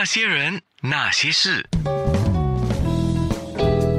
那些人，那些事，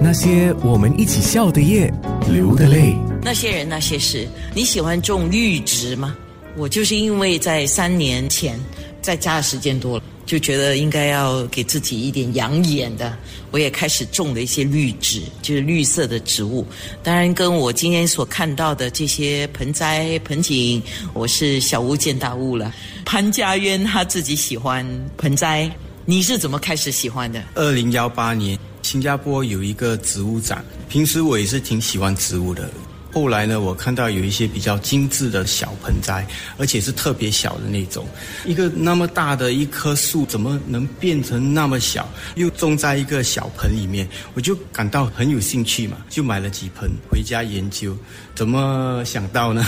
那些我们一起笑的夜，流的泪。那些人那些事，你喜欢种绿植吗？我就是因为在三年前在家的时间多了，就觉得应该要给自己一点养眼的，我也开始种了一些绿植，就是绿色的植物。当然，跟我今天所看到的这些盆栽盆景，我是小巫见大巫了。潘家渊他自己喜欢盆栽，你是怎么开始喜欢的？二零幺八年，新加坡有一个植物展，平时我也是挺喜欢植物的。后来呢，我看到有一些比较精致的小盆栽，而且是特别小的那种。一个那么大的一棵树，怎么能变成那么小？又种在一个小盆里面，我就感到很有兴趣嘛，就买了几盆回家研究。怎么想到呢？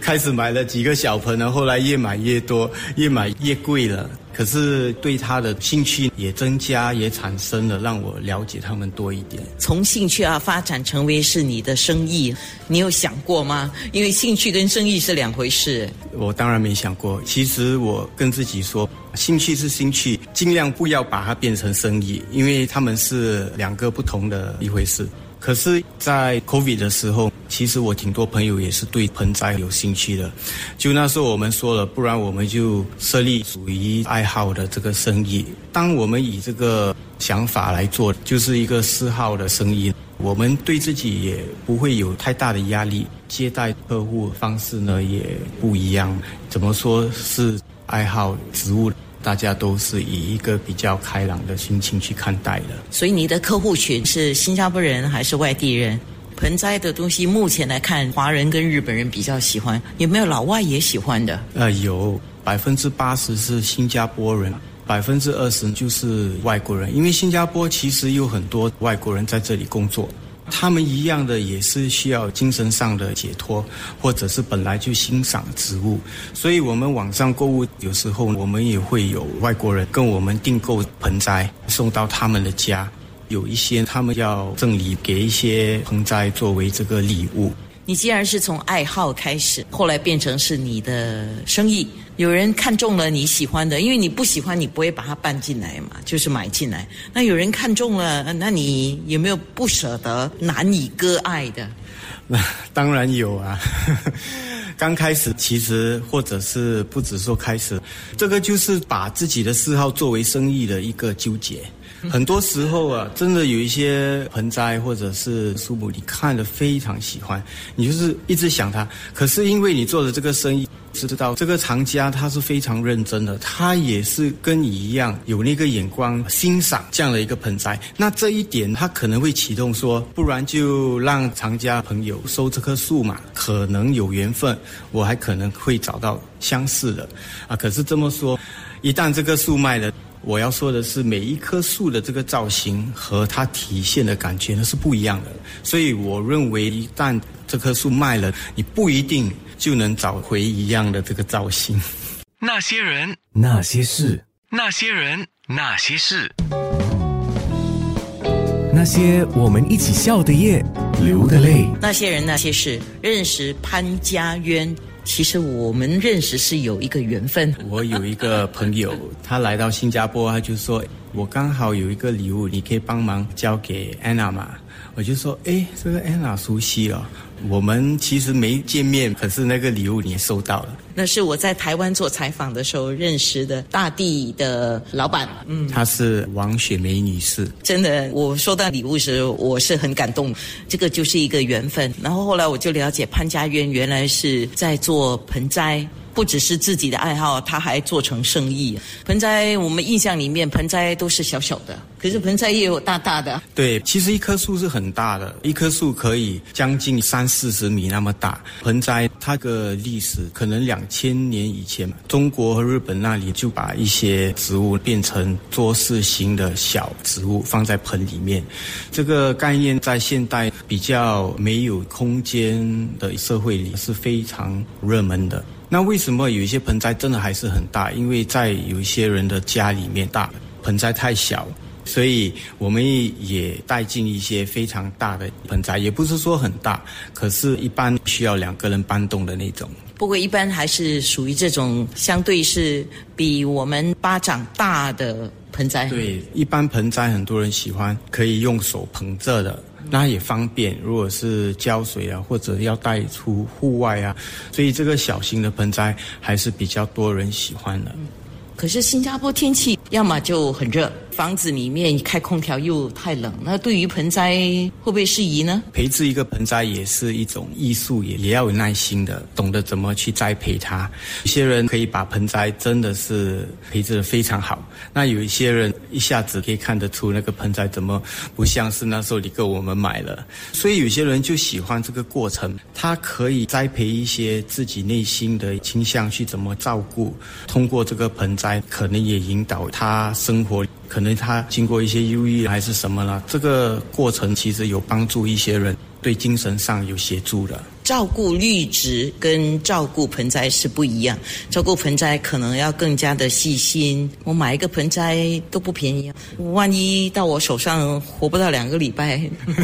开始买了几个小盆呢，后来越买越多，越买越贵了。可是对他的兴趣也增加，也产生了让我了解他们多一点。从兴趣啊发展成为是你的生意，你有想过吗？因为兴趣跟生意是两回事。我当然没想过。其实我跟自己说，兴趣是兴趣，尽量不要把它变成生意，因为他们是两个不同的一回事。可是，在 COVID 的时候，其实我挺多朋友也是对盆栽有兴趣的。就那时候我们说了，不然我们就设立属于爱好的这个生意。当我们以这个想法来做，就是一个嗜好的生意，我们对自己也不会有太大的压力。接待客户方式呢也不一样。怎么说是爱好植物？大家都是以一个比较开朗的心情去看待的。所以你的客户群是新加坡人还是外地人？盆栽的东西目前来看，华人跟日本人比较喜欢，有没有老外也喜欢的？呃，有百分之八十是新加坡人，百分之二十就是外国人。因为新加坡其实有很多外国人在这里工作。他们一样的也是需要精神上的解脱，或者是本来就欣赏植物，所以我们网上购物有时候我们也会有外国人跟我们订购盆栽送到他们的家，有一些他们要赠礼给一些盆栽作为这个礼物。你既然是从爱好开始，后来变成是你的生意，有人看中了你喜欢的，因为你不喜欢，你不会把它搬进来嘛，就是买进来。那有人看中了，那你有没有不舍得、难以割爱的？那当然有啊。刚开始其实，或者是不止说开始，这个就是把自己的嗜好作为生意的一个纠结。很多时候啊，真的有一些盆栽或者是树木，你看了非常喜欢，你就是一直想它。可是因为你做的这个生意，知道这个藏家他是非常认真的，他也是跟你一样有那个眼光欣赏这样的一个盆栽。那这一点他可能会启动说，不然就让藏家朋友收这棵树嘛，可能有缘分，我还可能会找到相似的啊。可是这么说，一旦这个树卖了。我要说的是，每一棵树的这个造型和它体现的感觉呢是不一样的，所以我认为一旦这棵树卖了，你不一定就能找回一样的这个造型。那些人，那些事，那些人，那些事，那些我们一起笑的夜，流的泪。那些人那些事，认识潘家渊。其实我们认识是有一个缘分。我有一个朋友，他来到新加坡，他就说：“我刚好有一个礼物，你可以帮忙交给安娜吗？”我就说：“哎，这个安娜熟悉哦。”我们其实没见面，可是那个礼物你收到了。那是我在台湾做采访的时候认识的大地的老板，嗯，她是王雪梅女士。真的，我收到礼物时我是很感动，这个就是一个缘分。然后后来我就了解潘家渊原来是在做盆栽。不只是自己的爱好，他还做成生意。盆栽，我们印象里面盆栽都是小小的，可是盆栽也有大大的。对，其实一棵树是很大的，一棵树可以将近三四十米那么大。盆栽它的历史可能两千年以前，中国和日本那里就把一些植物变成桌式型的小植物放在盆里面。这个概念在现代比较没有空间的社会里是非常热门的。那为什么有一些盆栽真的还是很大？因为在有一些人的家里面，大盆栽太小，所以我们也带进一些非常大的盆栽，也不是说很大，可是一般需要两个人搬动的那种。不过一般还是属于这种相对是比我们巴掌大的。盆栽。对，一般盆栽很多人喜欢可以用手捧着的，那也方便。如果是浇水啊，或者要带出户外啊，所以这个小型的盆栽还是比较多人喜欢的。可是新加坡天气要么就很热，房子里面开空调又太冷，那对于盆栽会不会适宜呢？培植一个盆栽也是一种艺术，也也要有耐心的，懂得怎么去栽培它。有些人可以把盆栽真的是培植的非常好，那有一些人一下子可以看得出那个盆栽怎么不像是那时候你给我们买了。所以有些人就喜欢这个过程，他可以栽培一些自己内心的倾向去怎么照顾，通过这个盆栽。可能也引导他生活，可能他经过一些忧郁还是什么了，这个过程其实有帮助一些人，对精神上有协助的。照顾绿植跟照顾盆栽是不一样，照顾盆栽可能要更加的细心。我买一个盆栽都不便宜，万一到我手上活不到两个礼拜。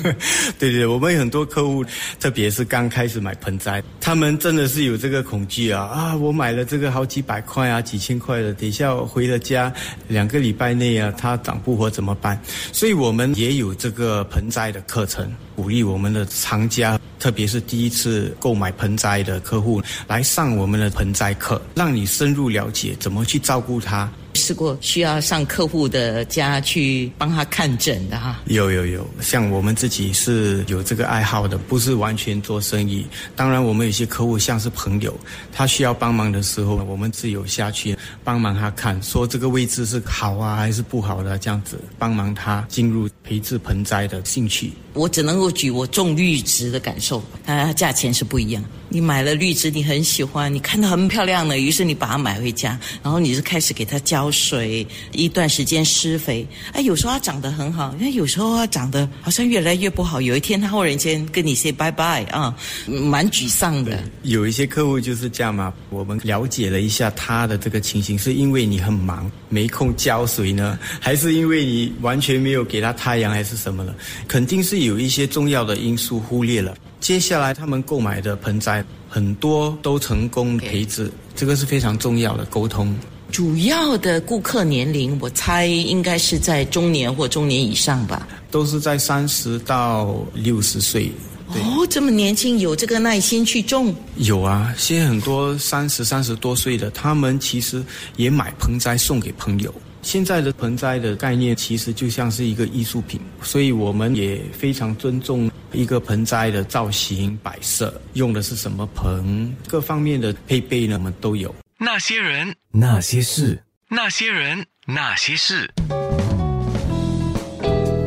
对对，我们很多客户，特别是刚开始买盆栽，他们真的是有这个恐惧啊啊！我买了这个好几百块啊，几千块的，等一下回了家两个礼拜内啊，它长不活怎么办？所以我们也有这个盆栽的课程。鼓励我们的藏家，特别是第一次购买盆栽的客户来上我们的盆栽课，让你深入了解怎么去照顾它。试过需要上客户的家去帮他看诊的哈？有有有，像我们自己是有这个爱好的，不是完全做生意。当然，我们有些客户像是朋友，他需要帮忙的时候，我们自有下去帮忙他看，说这个位置是好啊还是不好的，这样子帮忙他进入培植盆栽的兴趣。我只能够举我种绿植的感受，它价钱是不一样。你买了绿植，你很喜欢，你看到很漂亮的，于是你把它买回家，然后你就开始给它浇水，一段时间施肥。哎，有时候它长得很好，那有时候它长得好像越来越不好。有一天它忽然间跟你 say bye bye 啊，蛮沮丧的。有一些客户就是这样嘛。我们了解了一下他的这个情形，是因为你很忙没空浇水呢，还是因为你完全没有给他太阳，还是什么了？肯定是有一些重要的因素忽略了。接下来他们购买的盆栽很多都成功培植，这个是非常重要的沟通。主要的顾客年龄，我猜应该是在中年或中年以上吧。都是在三十到六十岁。哦，这么年轻，有这个耐心去种？有啊，现在很多三十三十多岁的，他们其实也买盆栽送给朋友。现在的盆栽的概念其实就像是一个艺术品，所以我们也非常尊重一个盆栽的造型摆设，用的是什么盆，各方面的配备呢，我们都有。那些人，那些事，那些人，那些事，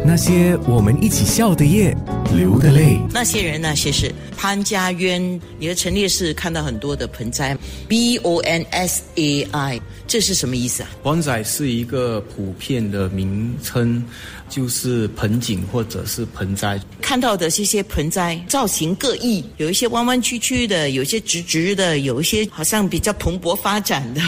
那些我们一起笑的夜，流的泪。那些人那些事，潘家渊，你的陈列室看到很多的盆栽，B O N S A I，这是什么意思啊？盆栽是一个普遍的名称，就是盆景或者是盆栽。看到的这些盆栽造型各异，有一些弯弯曲曲的，有一些直直的，有一些好像比较蓬勃发展的，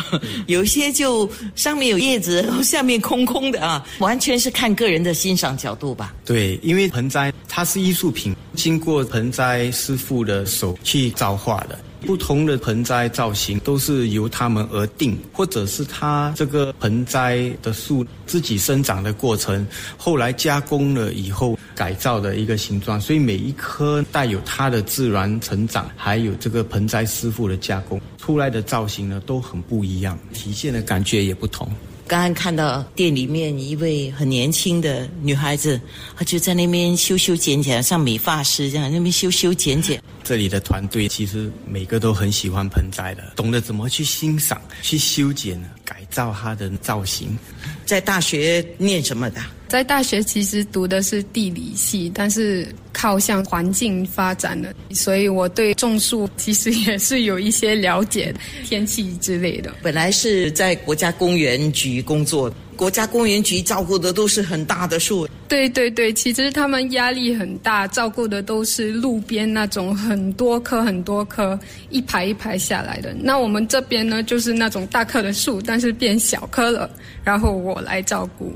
有一些就上面有叶子，然后下面空空的啊，完全是看个人的欣赏角度吧。对，因为盆栽它是艺术品，经过盆栽师傅的手去造化的。不同的盆栽造型都是由他们而定，或者是它这个盆栽的树自己生长的过程，后来加工了以后改造的一个形状。所以每一棵带有它的自然成长，还有这个盆栽师傅的加工出来的造型呢，都很不一样，体现的感觉也不同。刚刚看到店里面一位很年轻的女孩子，她就在那边修修剪剪，像美发师这样那边修修剪剪。这里的团队其实每个都很喜欢盆栽的，懂得怎么去欣赏、去修剪、改造它的造型。在大学念什么的？在大学其实读的是地理系，但是靠向环境发展的，所以我对种树其实也是有一些了解，天气之类的。本来是在国家公园局工作，国家公园局照顾的都是很大的树。对对对，其实他们压力很大，照顾的都是路边那种很多棵很多棵一排一排下来的。那我们这边呢，就是那种大棵的树，但是变小棵了，然后我来照顾。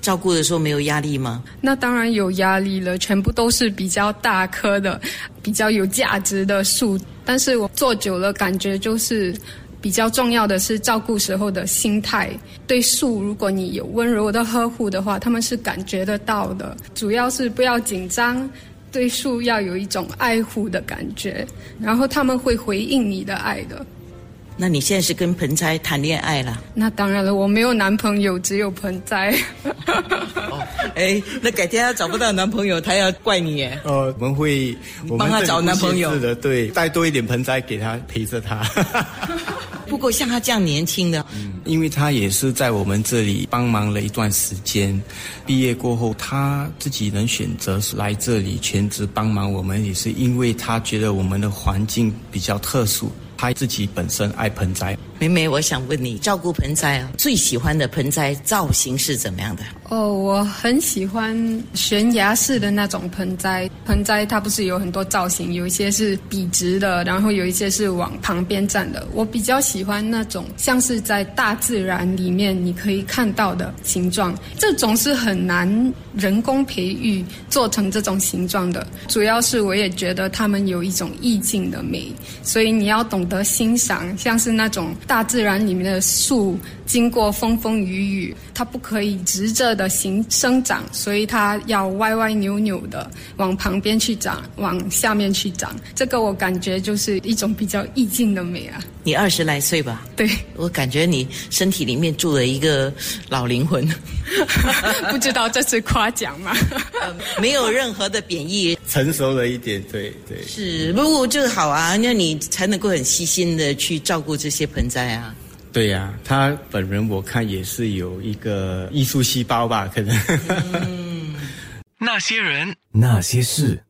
照顾的时候没有压力吗？那当然有压力了，全部都是比较大棵的、比较有价值的树。但是我做久了，感觉就是比较重要的是照顾时候的心态。对树，如果你有温柔的呵护的话，他们是感觉得到的。主要是不要紧张，对树要有一种爱护的感觉，然后他们会回应你的爱的。那你现在是跟盆栽谈恋爱了？那当然了，我没有男朋友，只有盆栽。哎，那改天他找不到男朋友，他要怪你耶。呃，我们会我们帮他找男朋友是的，对，带多一点盆栽给他陪着他。不过像他这样年轻的，因为他也是在我们这里帮忙了一段时间，毕业过后他自己能选择来这里全职帮忙我们，也是因为他觉得我们的环境比较特殊，他自己本身爱盆栽。妹妹，我想问你，照顾盆栽啊，最喜欢的盆栽造型是怎么样的？哦，我很喜欢悬崖式的那种盆栽。盆栽它不是有很多造型，有一些是笔直的，然后有一些是往旁边站的。我比较喜欢那种像是在大自然里面你可以看到的形状。这种是很难人工培育做成这种形状的。主要是我也觉得它们有一种意境的美，所以你要懂得欣赏，像是那种。大自然里面的树，经过风风雨雨，它不可以直着的行生长，所以它要歪歪扭扭的往旁边去长，往下面去长。这个我感觉就是一种比较意境的美啊。你二十来岁吧？对，我感觉你身体里面住了一个老灵魂。不知道这是夸奖吗？没有任何的贬义。成熟了一点，对对。是，不过就好啊，那你才能够很细心的去照顾这些盆栽啊。对呀，他本人我看也是有一个艺术细胞吧，可能。那些人，那些事。